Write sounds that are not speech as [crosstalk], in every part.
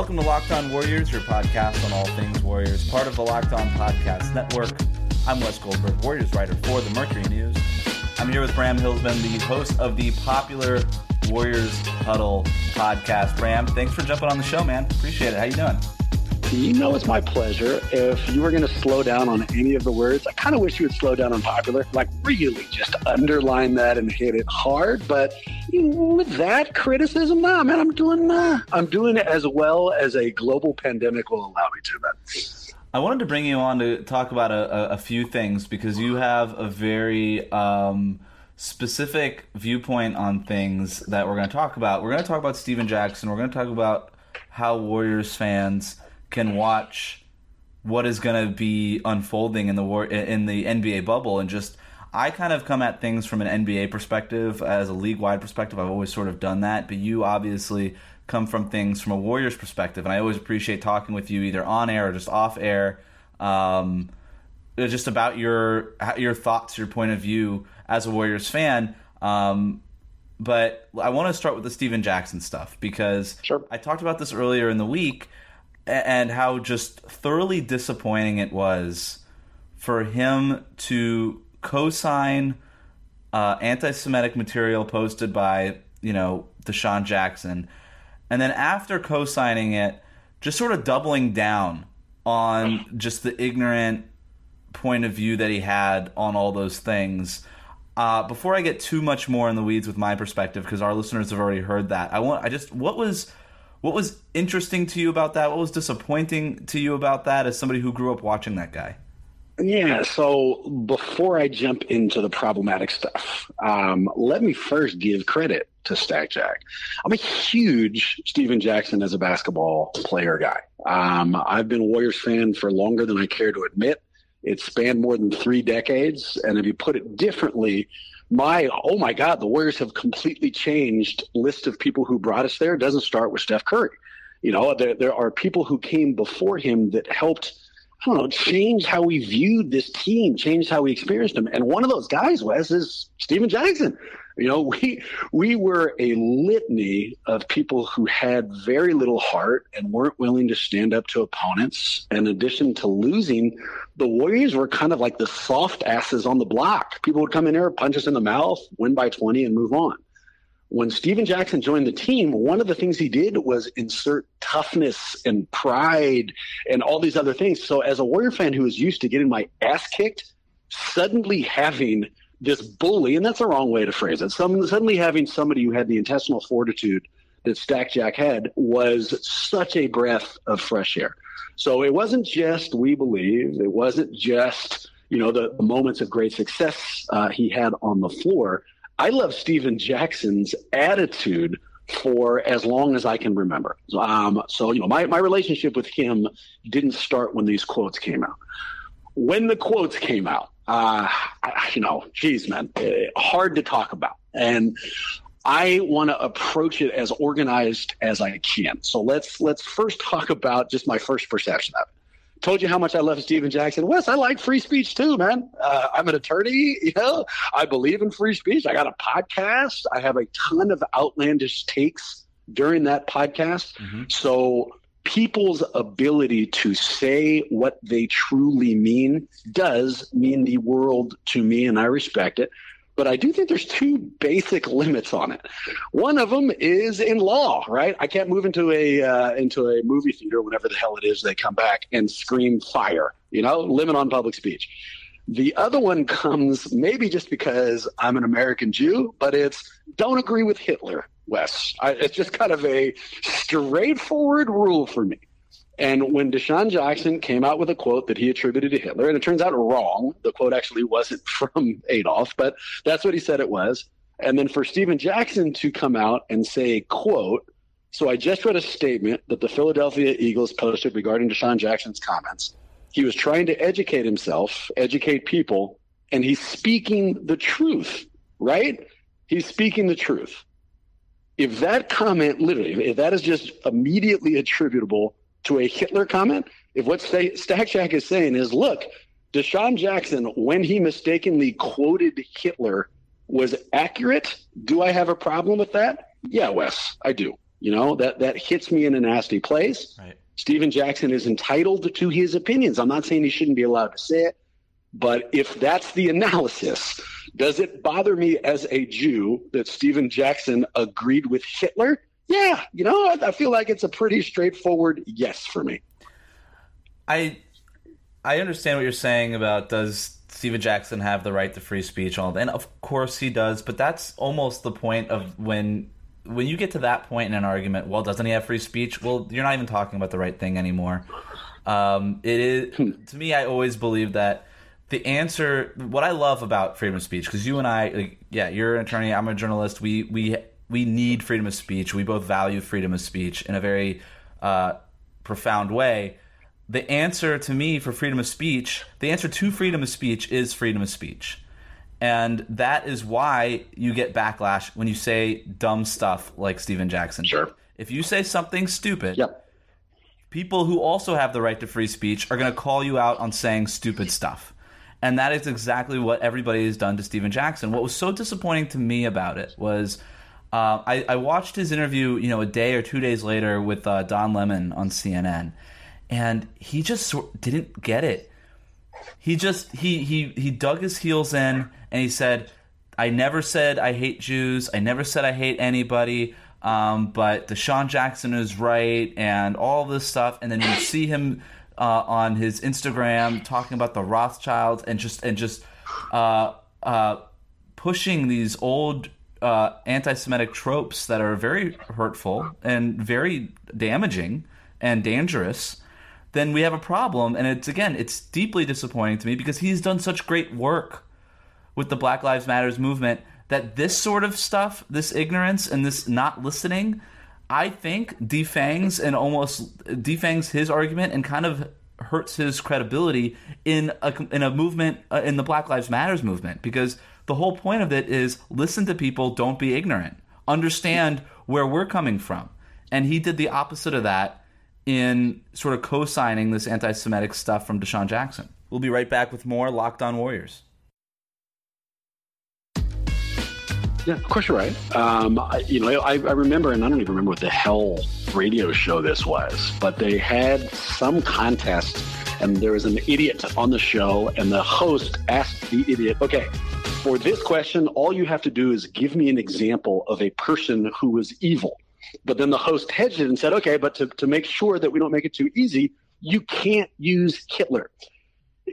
Welcome to Locked On Warriors, your podcast on all things Warriors, part of the Locked On Podcast Network. I'm Wes Goldberg, Warriors writer for the Mercury News. I'm here with Bram Hillsman, the host of the popular Warriors Huddle podcast. Bram, thanks for jumping on the show, man. Appreciate it. How you doing? You know, it's my pleasure. If you were going to slow down on any of the words, I kind of wish you would slow down on popular. Like, really just underline that and hit it hard. But with that criticism, nah, man, I'm doing, uh, I'm doing as well as a global pandemic will allow me to, man. I wanted to bring you on to talk about a, a few things because you have a very um, specific viewpoint on things that we're going to talk about. We're going to talk about Stephen Jackson. We're going to talk about how Warriors fans can watch what is going to be unfolding in the war in the NBA bubble and just I kind of come at things from an NBA perspective as a league wide perspective. I've always sort of done that, but you obviously come from things from a Warriors perspective, and I always appreciate talking with you either on air or just off air, um, just about your your thoughts, your point of view as a Warriors fan. Um, but I want to start with the Stephen Jackson stuff because sure. I talked about this earlier in the week and how just thoroughly disappointing it was for him to co-sign uh, anti-Semitic material posted by you know DeSean Jackson, and then after co-signing it, just sort of doubling down on just the ignorant point of view that he had on all those things. Uh, before I get too much more in the weeds with my perspective, because our listeners have already heard that, I want I just what was what was interesting to you about that? What was disappointing to you about that as somebody who grew up watching that guy? Yeah, so before I jump into the problematic stuff, um, let me first give credit to Stack Jack. I'm a huge Stephen Jackson as a basketball player guy. Um, I've been a Warriors fan for longer than I care to admit. It spanned more than three decades. And if you put it differently, my oh my god the warriors have completely changed list of people who brought us there it doesn't start with steph curry you know there, there are people who came before him that helped i don't know change how we viewed this team change how we experienced them and one of those guys wes is stephen jackson you know, we we were a litany of people who had very little heart and weren't willing to stand up to opponents. In addition to losing, the Warriors were kind of like the soft asses on the block. People would come in there, punch us in the mouth, win by 20, and move on. When Stephen Jackson joined the team, one of the things he did was insert toughness and pride and all these other things. So, as a Warrior fan who was used to getting my ass kicked, suddenly having this bully, and that's the wrong way to phrase it. Some, suddenly having somebody who had the intestinal fortitude that Stack Jack had was such a breath of fresh air. So it wasn't just we believe. It wasn't just you know the, the moments of great success uh, he had on the floor. I love Stephen Jackson's attitude for as long as I can remember. Um, so you know my my relationship with him didn't start when these quotes came out. When the quotes came out, uh, you know, geez, man, eh, hard to talk about. And I want to approach it as organized as I can. So let's let's first talk about just my first perception of it. Told you how much I love Stephen Jackson. Wes, I like free speech too, man. Uh, I'm an attorney. [laughs] You know, I believe in free speech. I got a podcast. I have a ton of outlandish takes during that podcast. Mm-hmm. So people's ability to say what they truly mean does mean the world to me, and I respect it. But I do think there's two basic limits on it. One of them is in law, right? I can't move into a uh, into a movie theater whenever the hell it is they come back and scream fire. You know, limit on public speech. The other one comes maybe just because I'm an American Jew, but it's don't agree with Hitler Wes. I, it's just kind of a straightforward rule for me. And when DeSean Jackson came out with a quote that he attributed to Hitler, and it turns out wrong, the quote actually wasn't [laughs] from Adolf, but that's what he said it was. And then for Stephen Jackson to come out and say, quote, so I just read a statement that the Philadelphia Eagles posted regarding DeSean Jackson's comments. He was trying to educate himself, educate people, and he's speaking the truth, right? He's speaking the truth if that comment literally, if that is just immediately attributable to a Hitler comment, if what Stack Jack is saying is, look, DeSean Jackson, when he mistakenly quoted Hitler, was accurate, do I have a problem with that? Yeah, Wes, I do. You know that that hits me in a nasty place. Right. Stephen Jackson is entitled to his opinions. I'm not saying he shouldn't be allowed to say it, but if that's the analysis, does it bother me as a Jew that Stephen Jackson agreed with Hitler? Yeah, you know, I feel like it's a pretty straightforward yes for me. I I understand what you're saying about does Stephen Jackson have the right to free speech all and of course he does, but that's almost the point of when when you get to that point in an argument, well, doesn't he have free speech? Well, you're not even talking about the right thing anymore. Um, it is to me. I always believe that the answer. What I love about freedom of speech, because you and I, like, yeah, you're an attorney, I'm a journalist. We we we need freedom of speech. We both value freedom of speech in a very uh, profound way. The answer to me for freedom of speech, the answer to freedom of speech is freedom of speech. And that is why you get backlash when you say dumb stuff like Stephen Jackson. Sure. If you say something stupid, yep. people who also have the right to free speech are going to call you out on saying stupid stuff. And that is exactly what everybody has done to Stephen Jackson. What was so disappointing to me about it was uh, I, I, watched his interview, you know, a day or two days later with uh, Don Lemon on CNN, and he just didn't get it. He just he he he dug his heels in and he said, "I never said I hate Jews. I never said I hate anybody." Um, but DeSean Jackson is right, and all this stuff, and then you see him uh, on his Instagram talking about the Rothschilds and just and just uh, uh, pushing these old uh, anti-Semitic tropes that are very hurtful and very damaging and dangerous then we have a problem. And it's again, it's deeply disappointing to me because he's done such great work with the Black Lives Matters movement that this sort of stuff, this ignorance and this not listening, I think defangs and almost defangs his argument and kind of hurts his credibility in a in a movement uh, in the Black Lives Matters movement because the whole point of it is listen to people, don't be ignorant. Understand where we're coming from. And he did the opposite of that in sort of co-signing this anti-Semitic stuff from DeSean Jackson. We'll be right back with more Locked On Warriors. Yeah, of course you're right. Um, I, you know, I, I, remember, and I don't even remember what the hell radio show this was, but they had some contest, and there was an idiot on the show, and the host asked the idiot, "Okay, for this question, all you have to do is give me an example of a person who was evil." But then the host hedged it and said, "Okay, but to, to make sure that we don't make it too easy, you can't use Hitler."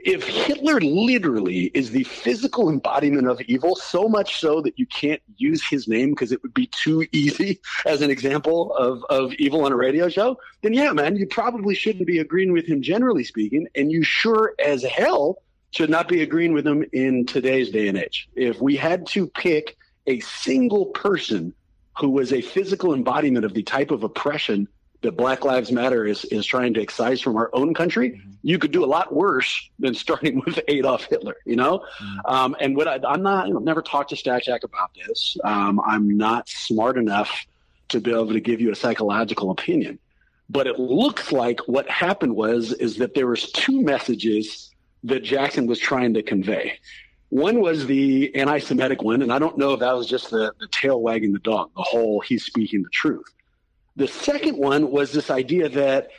if Hitler literally is the physical embodiment of evil, so much so that you can't use his name because it would be too easy as an example of, of evil on a radio show, then yeah, man, you probably shouldn't be agreeing with him generally speaking. And you sure as hell should not be agreeing with them in today's day and age. If we had to pick a single person who was a physical embodiment of the type of oppression that Black Lives Matter is, is trying to excise from our own country, mm-hmm. you could do a lot worse than starting [laughs] with Adolf Hitler, you know? Mm-hmm. Um, and what I, am not, you know, never talked to Stack Jack about this. Um, I'm not smart enough to be able to give you a psychological opinion. But it looks like what happened was, is that there was two messages that Jackson was trying to convey. One was the anti-Semitic one, and I don't know if that was just the, the tail wagging the dog, the whole he's speaking the truth the second one was this idea that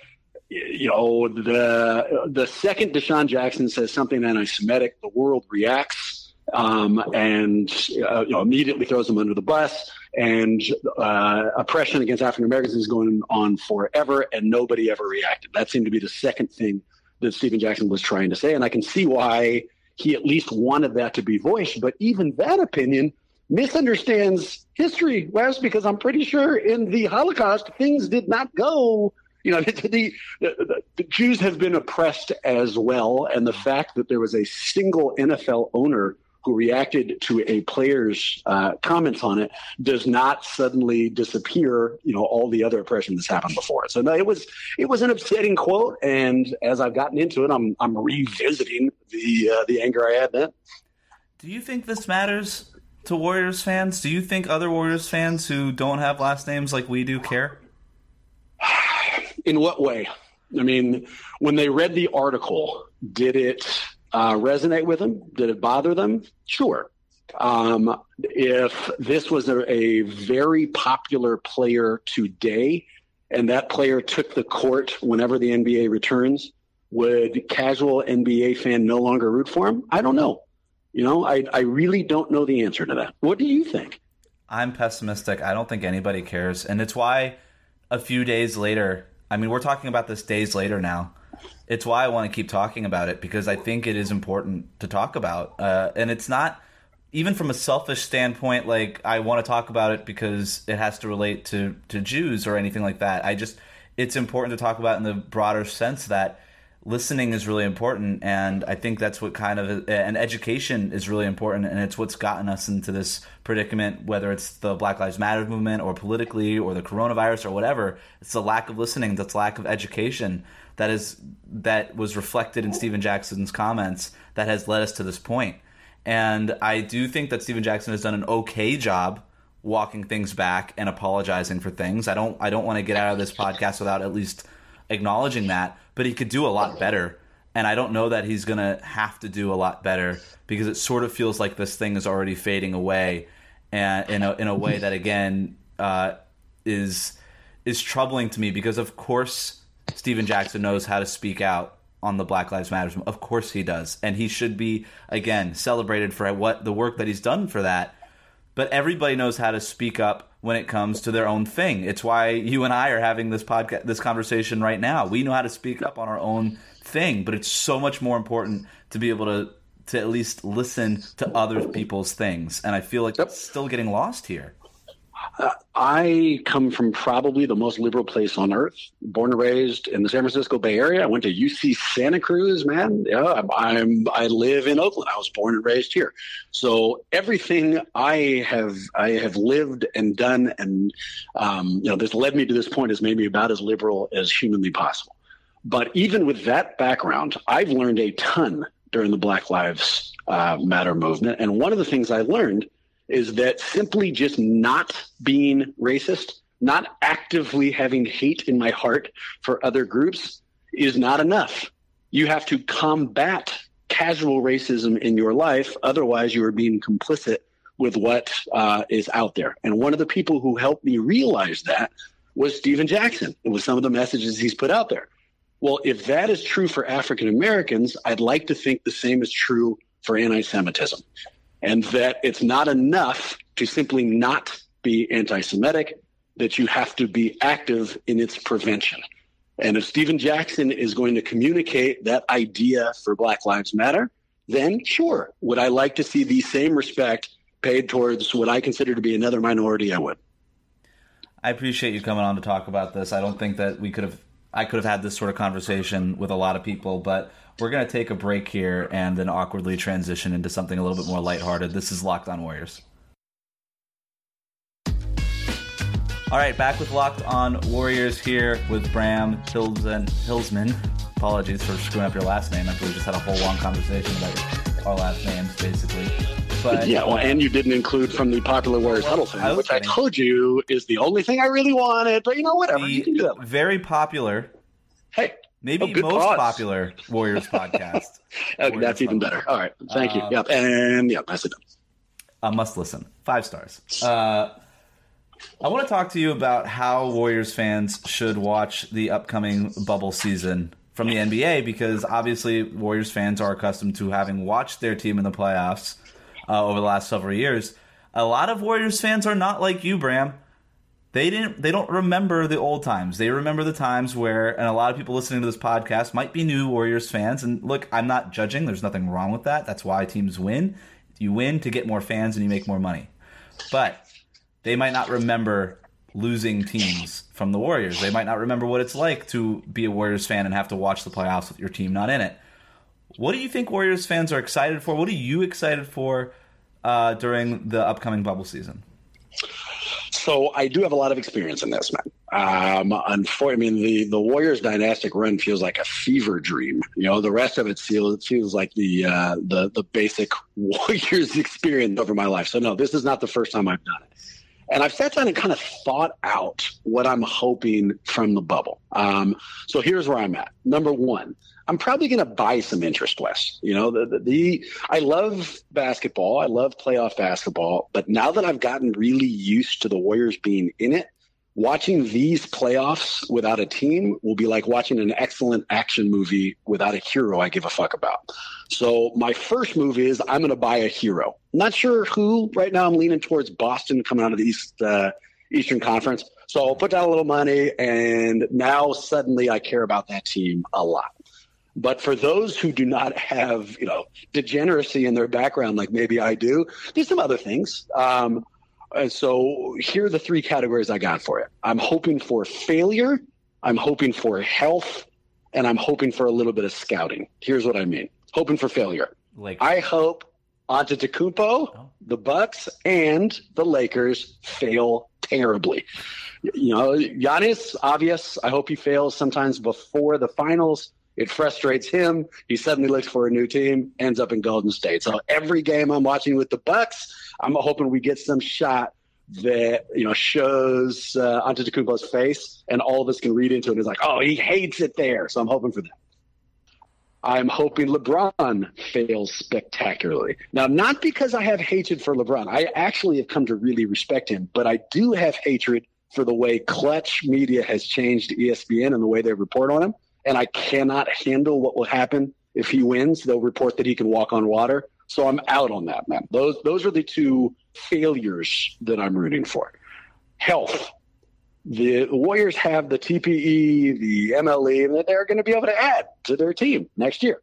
you know the the second DeSean Jackson says something anti-Semitic, the world reacts um, and uh, you know immediately throws him under the bus, and uh, oppression against African Americans is going on forever, and nobody ever reacted. That seemed to be the second thing that Stephen Jackson was trying to say, and I can see why he at least wanted that to be voiced. But even that opinion misunderstands history, Wes, because I'm pretty sure in the Holocaust things did not go. You know, [laughs] the, the, the, Jews have been oppressed as well, and the fact that there was a single NFL owner who reacted to a player's uh, comments on it does not suddenly disappear. You know, all the other oppression that's happened before. So no, it was it was an upsetting quote, and as I've gotten into it, I'm I'm revisiting the uh, the anger I had then. Do you think this matters to Warriors fans? Do you think other Warriors fans who don't have last names like we do care? [sighs] In what way? I mean, when they read the article, did it uh, resonate with them? Did it bother them? Sure. Um, if this was a, a very popular player today, and that player took the court whenever the NBA returns, would casual NBA fan no longer root for him? I don't know. You know, I, I really don't know the answer to that. What do you think? I'm pessimistic. I don't think anybody cares. And it's why a few days later, I mean, we're talking about this days later now. It's why I want to keep talking about it because I think it is important to talk about. Uh, and it's not even from a selfish standpoint, like I want to talk about it because it has to relate to, to Jews or anything like that. I just, it's important to talk about in the broader sense that listening is really important and i think that's what kind of and education is really important and it's what's gotten us into this predicament whether it's the black lives matter movement or politically or the coronavirus or whatever it's the lack of listening that's lack of education that is that was reflected in stephen jackson's comments that has led us to this point and i do think that stephen jackson has done an okay job walking things back and apologizing for things i don't i don't want to get out of this podcast without at least acknowledging that, but he could do a lot better. And I don't know that he's going to have to do a lot better because it sort of feels like this thing is already fading away, and in a, in a way that again uh, is is troubling to me because of course Stephen Jackson knows how to speak out on the Black Lives Matter. Of course he does, and he should be again celebrated for what the work that he's done for that. But everybody knows how to speak up when it comes to their own thing. It's why you and I are having this podcast, this conversation right now. We know how to speak up on our own thing, but it's so much more important to be able to to at least listen to other people's things. And I feel like yep. it's still getting lost here. Uh, I come from probably the most liberal place on earth. Born and raised in the San Francisco Bay Area. I went to UC Santa Cruz, man. Yeah, I'm. I live in Oakland. I was born and raised here. So everything I have, I have lived and done, and um, you know, this led me to this point. Has made me about as liberal as humanly possible. But even with that background, I've learned a ton during the Black Lives uh, Matter movement. And one of the things I learned is that simply just not being racist, not actively having hate in my heart for other groups is not enough. You have to combat casual racism in your life. Otherwise, you are being complicit with what uh, is out there. And one of the people who helped me realize that was Stephen Jackson. It was some of the messages he's put out there. Well, if that is true for African Americans, I'd like to think the same is true for anti Semitism and that it's not enough to simply not be anti Semitic, that you have to be active in its prevention. And if Stephen Jackson is going to communicate that idea for Black Lives Matter, then sure, would I like to see the same respect paid towards what I consider to be another minority? I would. I appreciate you coming on to talk about this. I don't think that we could have, I could have had this sort of conversation with a lot of people, but we're going to take a break here and then awkwardly transition into something a little bit more lighthearted. This is Locked On Warriors. All right, back with Locked On Warriors here with Bram Hilsman. Hilsman. Apologies for screwing up your last name I after we just had a whole long conversation about our last names, basically. But yeah, well, and you didn't include from the popular Warriors Huddle thing, which kidding. I told you is the only thing I really wanted. But you know, whatever. You can do that. Very popular. Hey, Maybe oh, most popular Warriors [laughs] podcast. okay, Warriors that's even better. All right. Thank uh, you. Yep. And yep, that's it. A must listen. Five stars. Uh, I want to talk to you about how Warriors fans should watch the upcoming bubble season from the NBA because obviously Warriors fans are accustomed to having watched their team in the playoffs uh, over the last several years. A lot of Warriors fans are not like you, Bram they didn't they don't remember the old times. They remember the times where and a lot of people listening to this podcast might be new warriors fans. And look i'm not judging. There's nothing wrong with that. That's why teams win. You win to get more fans and you make more money. But they might not remember losing teams from the warriors. They might not remember what it's like to be a warriors fan and have to watch the playoffs with your team not in it. What do you think warriors fans are excited for? What are you excited for uh, during the upcoming bubble season so I do have a lot of experience in this, man. Um, unfor- I mean, the the Warriors dynastic run feels like a fever dream. You know, the rest of it feels feels like the uh, the the basic [laughs] Warriors experience over my life. So no, this is not the first time I've done it. And I've sat down and kind of thought out what I'm hoping from the bubble. Um, so here's where I'm at. Number one, I'm probably going to buy some interest, Wes. You know, the, the, the I love basketball. I love playoff basketball, but now that I've gotten really used to the Warriors being in it, watching these playoffs without a team will be like watching an excellent action movie without a hero I give a fuck about. So my first move is I'm going to buy a hero. Not sure who right now. I'm leaning towards Boston coming out of the East uh, Eastern Conference. So I'll put down a little money, and now suddenly I care about that team a lot. But for those who do not have, you know, degeneracy in their background, like maybe I do, there's some other things. Um, and so here are the three categories I got for it. I'm hoping for failure, I'm hoping for health, and I'm hoping for a little bit of scouting. Here's what I mean: hoping for failure. Like I hope Antetokounmpo, oh. the Bucks, and the Lakers fail terribly. You know, Giannis, obvious. I hope he fails sometimes before the finals. It frustrates him. He suddenly looks for a new team, ends up in Golden State. So every game I'm watching with the Bucks, I'm hoping we get some shot that you know shows uh, Antetokounmpo's face, and all of us can read into it. It's like, oh, he hates it there. So I'm hoping for that. I'm hoping LeBron fails spectacularly. Now, not because I have hatred for LeBron. I actually have come to really respect him, but I do have hatred for the way Clutch Media has changed ESPN and the way they report on him and I cannot handle what will happen if he wins. They'll report that he can walk on water. So I'm out on that, man. Those those are the two failures that I'm rooting for. Health. The Warriors have the TPE, the MLE that they're going to be able to add to their team next year.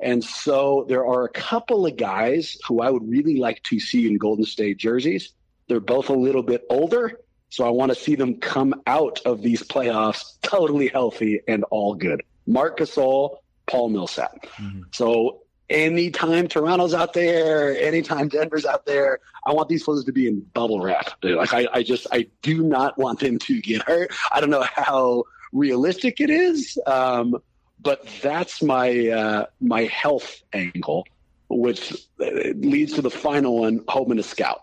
And so there are a couple of guys who I would really like to see in Golden State jerseys. They're both a little bit older, so I want to see them come out of these playoffs totally healthy and all good. Marc Gasol, Paul Millsap. Mm-hmm. So anytime Toronto's out there, anytime Denver's out there, I want these players to be in bubble wrap. Like I, I just I do not want them to get hurt. I don't know how realistic it is, um, but that's my uh, my health angle, which leads to the final one, hoping to scout.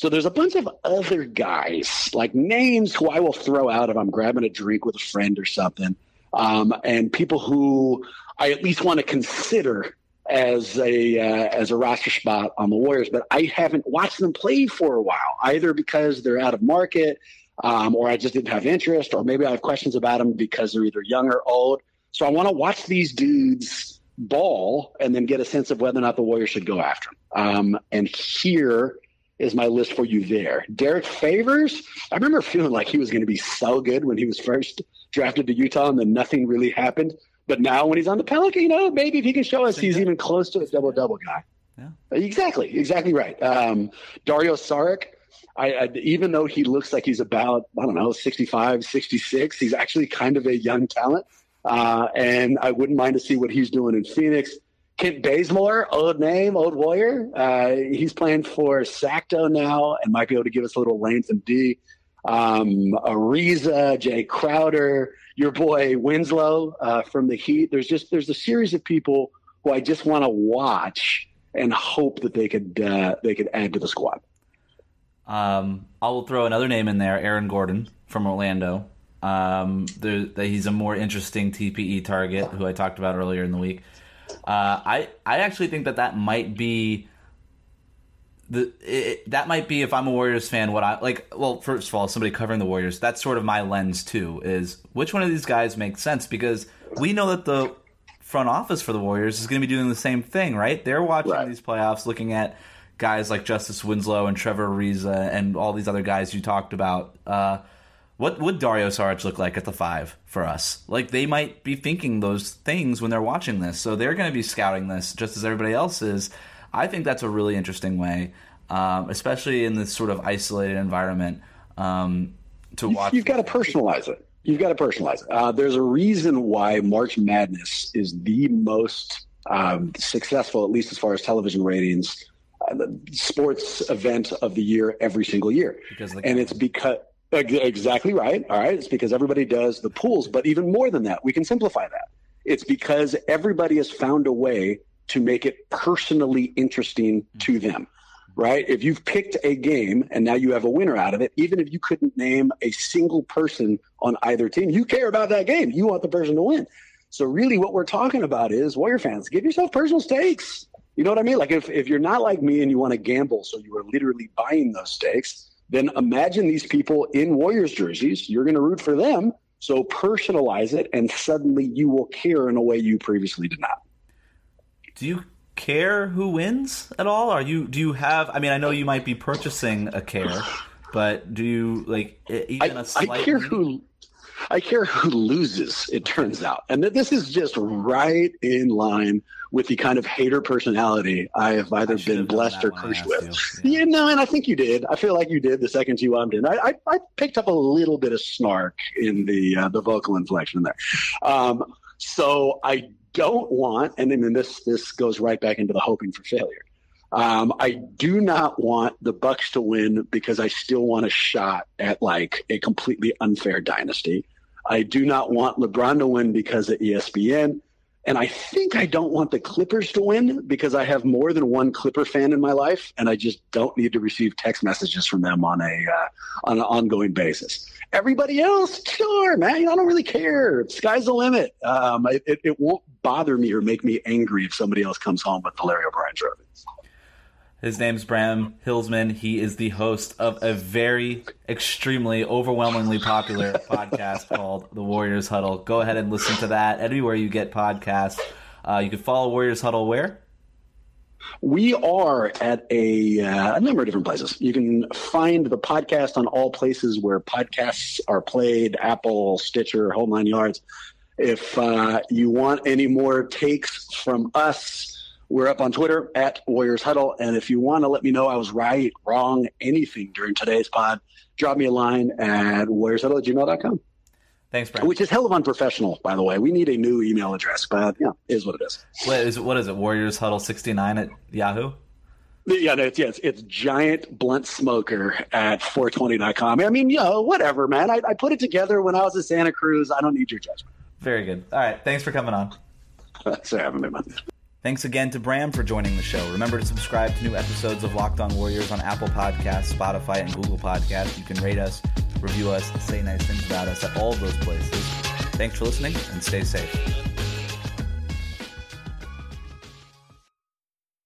So there's a bunch of other guys, like names who I will throw out if I'm grabbing a drink with a friend or something, um, and people who I at least want to consider as a uh, as a roster spot on the Warriors. But I haven't watched them play for a while, either because they're out of market, um, or I just didn't have interest, or maybe I have questions about them because they're either young or old. So I want to watch these dudes ball and then get a sense of whether or not the Warriors should go after them. Um, and here is my list for you there. Derrick Favors, I remember feeling like he was going to be so good when he was first drafted to Utah and then nothing really happened. But now when he's on the Pelican, you know, maybe if he can show us he's even close to a double double guy. Yeah. Exactly, exactly right. Um, Dario Saric, I, I, even though he looks like he's about, I don't know, 65, 66, he's actually kind of a young talent. Uh, and I wouldn't mind to see what he's doing in Phoenix. Kent Bazemore, old name, old warrior. Uh, he's playing for Sacto now and might be able to give us a little length and D. Um, Ariza, Jae Crowder, your boy Winslow uh, from the Heat. There's just there's a series of people who I just want to watch and hope that they could uh, they could add to the squad. Um, I will throw another name in there, Aaron Gordon from Orlando. Um, he's a more interesting TPE target who I talked about earlier in the week. Uh, I I actually think that that might be the it, that might be if I'm a Warriors fan what I like. Well, first of all, somebody covering the Warriors, that's sort of my lens too. Is which one of these guys makes sense because we know that the front office for the Warriors is going to be doing the same thing, right? They're watching right. these playoffs, looking at guys like Justice Winslow and Trevor Ariza and all these other guys you talked about. Uh, what would Dario Saric look like at the five for us? Like they might be thinking those things when they're watching this, so they're going to be scouting this just as everybody else is. I think that's a really interesting way, um, especially in this sort of isolated environment, um, to watch. You've got to personalize it. You've got to personalize it. Uh, there's a reason why March Madness is the most um, successful, at least as far as television ratings, uh, sports event of the year every single year, and it's because Exactly right. All right. It's because everybody does the pools, but even more than that, we can simplify that. It's because everybody has found a way to make it personally interesting to mm-hmm. them, right? If you've picked a game and now you have a winner out of it, even if you couldn't name a single person on either team, you care about that game. You want the person to win. So really what we're talking about is Warrior fans, give yourself personal stakes. You know what I mean? Like if, if you're not like me and you want to gamble, so you are literally buying those stakes, then imagine these people in Warriors jerseys. You're going to root for them. So personalize it, and suddenly you will care in a way you previously did not. Do you care who wins at all? Are you? Do you have? I mean, I know you might be purchasing a care, but do you like even I, a slight? I care who. I care who loses. It turns out, and this is just right in line with the kind of hater personality I have either I been blessed or cursed with. You. [laughs] Yeah. no, and I think you did. I feel like you did the second you wound in. I, I, I picked up a little bit of snark in the uh, the vocal inflection there. Um, so I don't want, and then this this goes right back into the hoping for failure. Um, I do not want the Bucks to win because I still want a shot at like a completely unfair dynasty. I do not want LeBron to win because of ESPN. And I think I don't want the Clippers to win because I have more than one Clipper fan in my life, and I just don't need to receive text messages from them on a uh, on an ongoing basis. Everybody else, sure, man, I don't really care. Sky's the limit. Um, it, it, won't bother me or make me angry if somebody else comes home with the Larry O'Brien trophy. His name's Bram Hillsman. He is the host of a very, extremely, overwhelmingly popular [laughs] podcast called The Warriors Huddle. Go ahead and listen to that anywhere you get podcasts. Uh, you can follow Warriors Huddle where? We are at a, uh, a, number of different places. You can find the podcast on all places where podcasts are played Apple, Stitcher, whole nine yards. If uh, you want any more takes from us, we're up on Twitter at Warriors Huddle. And if you want to let me know I was right, wrong, anything during today's pod, drop me a line at warriorshuddle at gmail.com. Thanks, Brad. Which is hell of unprofessional, by the way. We need a new email address, but yeah, is what it is. What is, what is it? Warriors Huddle 69 at Yahoo? Yeah, no, it's, yeah, it's, it's giant blunt smoker at 420.com. I mean, you know, whatever, man. I, I put it together when I was in Santa Cruz. I don't need your judgment. Very good. All right. Thanks for coming on. [laughs] Thanks for having me, man. Thanks again to Bram for joining the show. Remember to subscribe to new episodes of Locked On Warriors on Apple Podcasts, Spotify, and Google Podcasts. You can rate us, review us, say nice things about us at all of those places. Thanks for listening and stay safe.